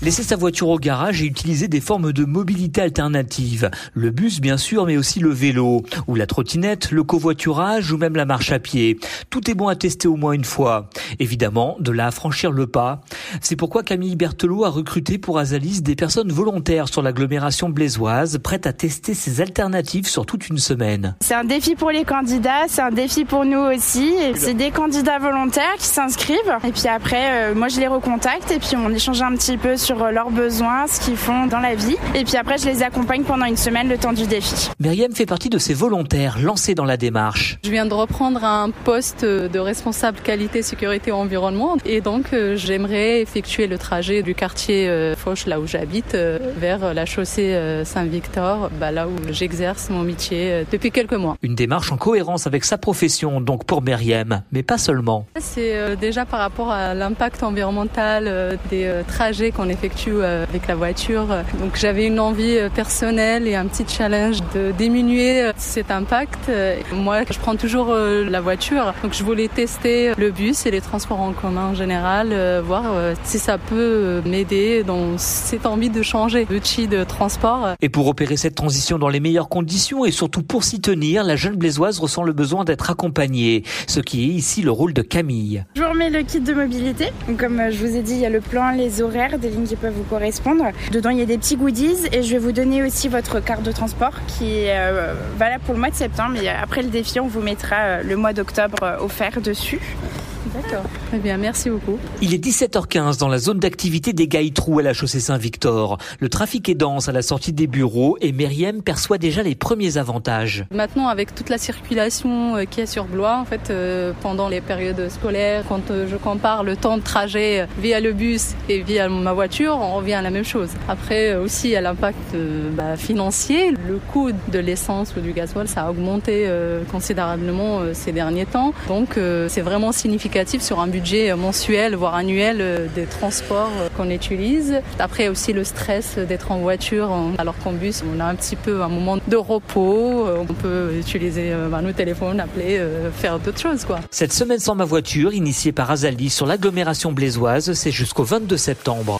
Laisser sa voiture au garage et utiliser des formes de mobilité alternatives. Le bus, bien sûr, mais aussi le vélo, ou la trottinette, le covoiturage, ou même la marche à pied. Tout est bon à tester au moins une fois. Évidemment, de là à franchir le pas. C'est pourquoi Camille Berthelot a recruté pour Azalis des personnes volontaires sur l'agglomération blésoise, prêtes à tester ces alternatives sur toute une semaine. C'est un défi pour les candidats, c'est un défi pour nous aussi. C'est des candidats volontaires qui s'inscrivent. Et puis après, euh, moi je les recontacte et puis on échange un petit peu euh, leurs besoins, ce qu'ils font dans la vie. Et puis après, je les accompagne pendant une semaine le temps du défi. Myriam fait partie de ces volontaires lancés dans la démarche. Je viens de reprendre un poste de responsable qualité, sécurité, environnement. Et donc, euh, j'aimerais effectuer le trajet du quartier euh, Fauche, là où j'habite, vers la chaussée Saint-Victor, bah, là où j'exerce mon métier depuis quelques mois. Une démarche en cohérence avec sa profession, donc pour Myriam, mais pas seulement. C'est déjà par rapport à l'impact environnemental des trajets qu'on effectue euh, avec la voiture. Donc j'avais une envie euh, personnelle et un petit challenge de diminuer euh, cet impact. Moi, je prends toujours la voiture, donc je voulais tester le bus et les transports en commun en général, voir si ça peut m'aider dans cette envie de changer d'outil de transport. Et pour opérer cette transition dans les meilleures conditions et surtout pour s'y tenir, la jeune blaisoise ressent le besoin d'être accompagnée, ce qui est ici le rôle de Camille. Je vous remets le kit de mobilité. Comme je vous ai dit, il y a le plan, les horaires, des lignes qui peuvent vous correspondre. Dedans, il y a des petits goodies et je vais vous donner aussi votre carte de transport qui est euh, valable pour le mois de septembre. Après le défi, on vous mettra euh, le mois d'octobre euh, offert dessus. D'accord. Très bien, merci beaucoup. Il est 17h15 dans la zone d'activité des Gaïtrous à la chaussée Saint-Victor. Le trafic est dense à la sortie des bureaux et Myriam perçoit déjà les premiers avantages. Maintenant, avec toute la circulation euh, qui est sur Blois, en fait, euh, pendant les périodes scolaires, quand euh, je compare le temps de trajet via le bus et via ma voiture, on revient à la même chose. Après, aussi, il y a l'impact bah, financier. Le coût de l'essence ou du gasoil, ça a augmenté considérablement ces derniers temps. Donc, c'est vraiment significatif sur un budget mensuel, voire annuel euh, des transports euh, qu'on utilise. Après aussi le stress d'être en voiture, alors qu'en bus, on a un petit peu un moment de repos. Euh, on peut utiliser bah, nos téléphones, appeler, faire d'autres choses. Quoi. Cette semaine sans ma voiture, initiée par Azali sur l'agglomération blésoise, c'est jusqu'au 22 septembre.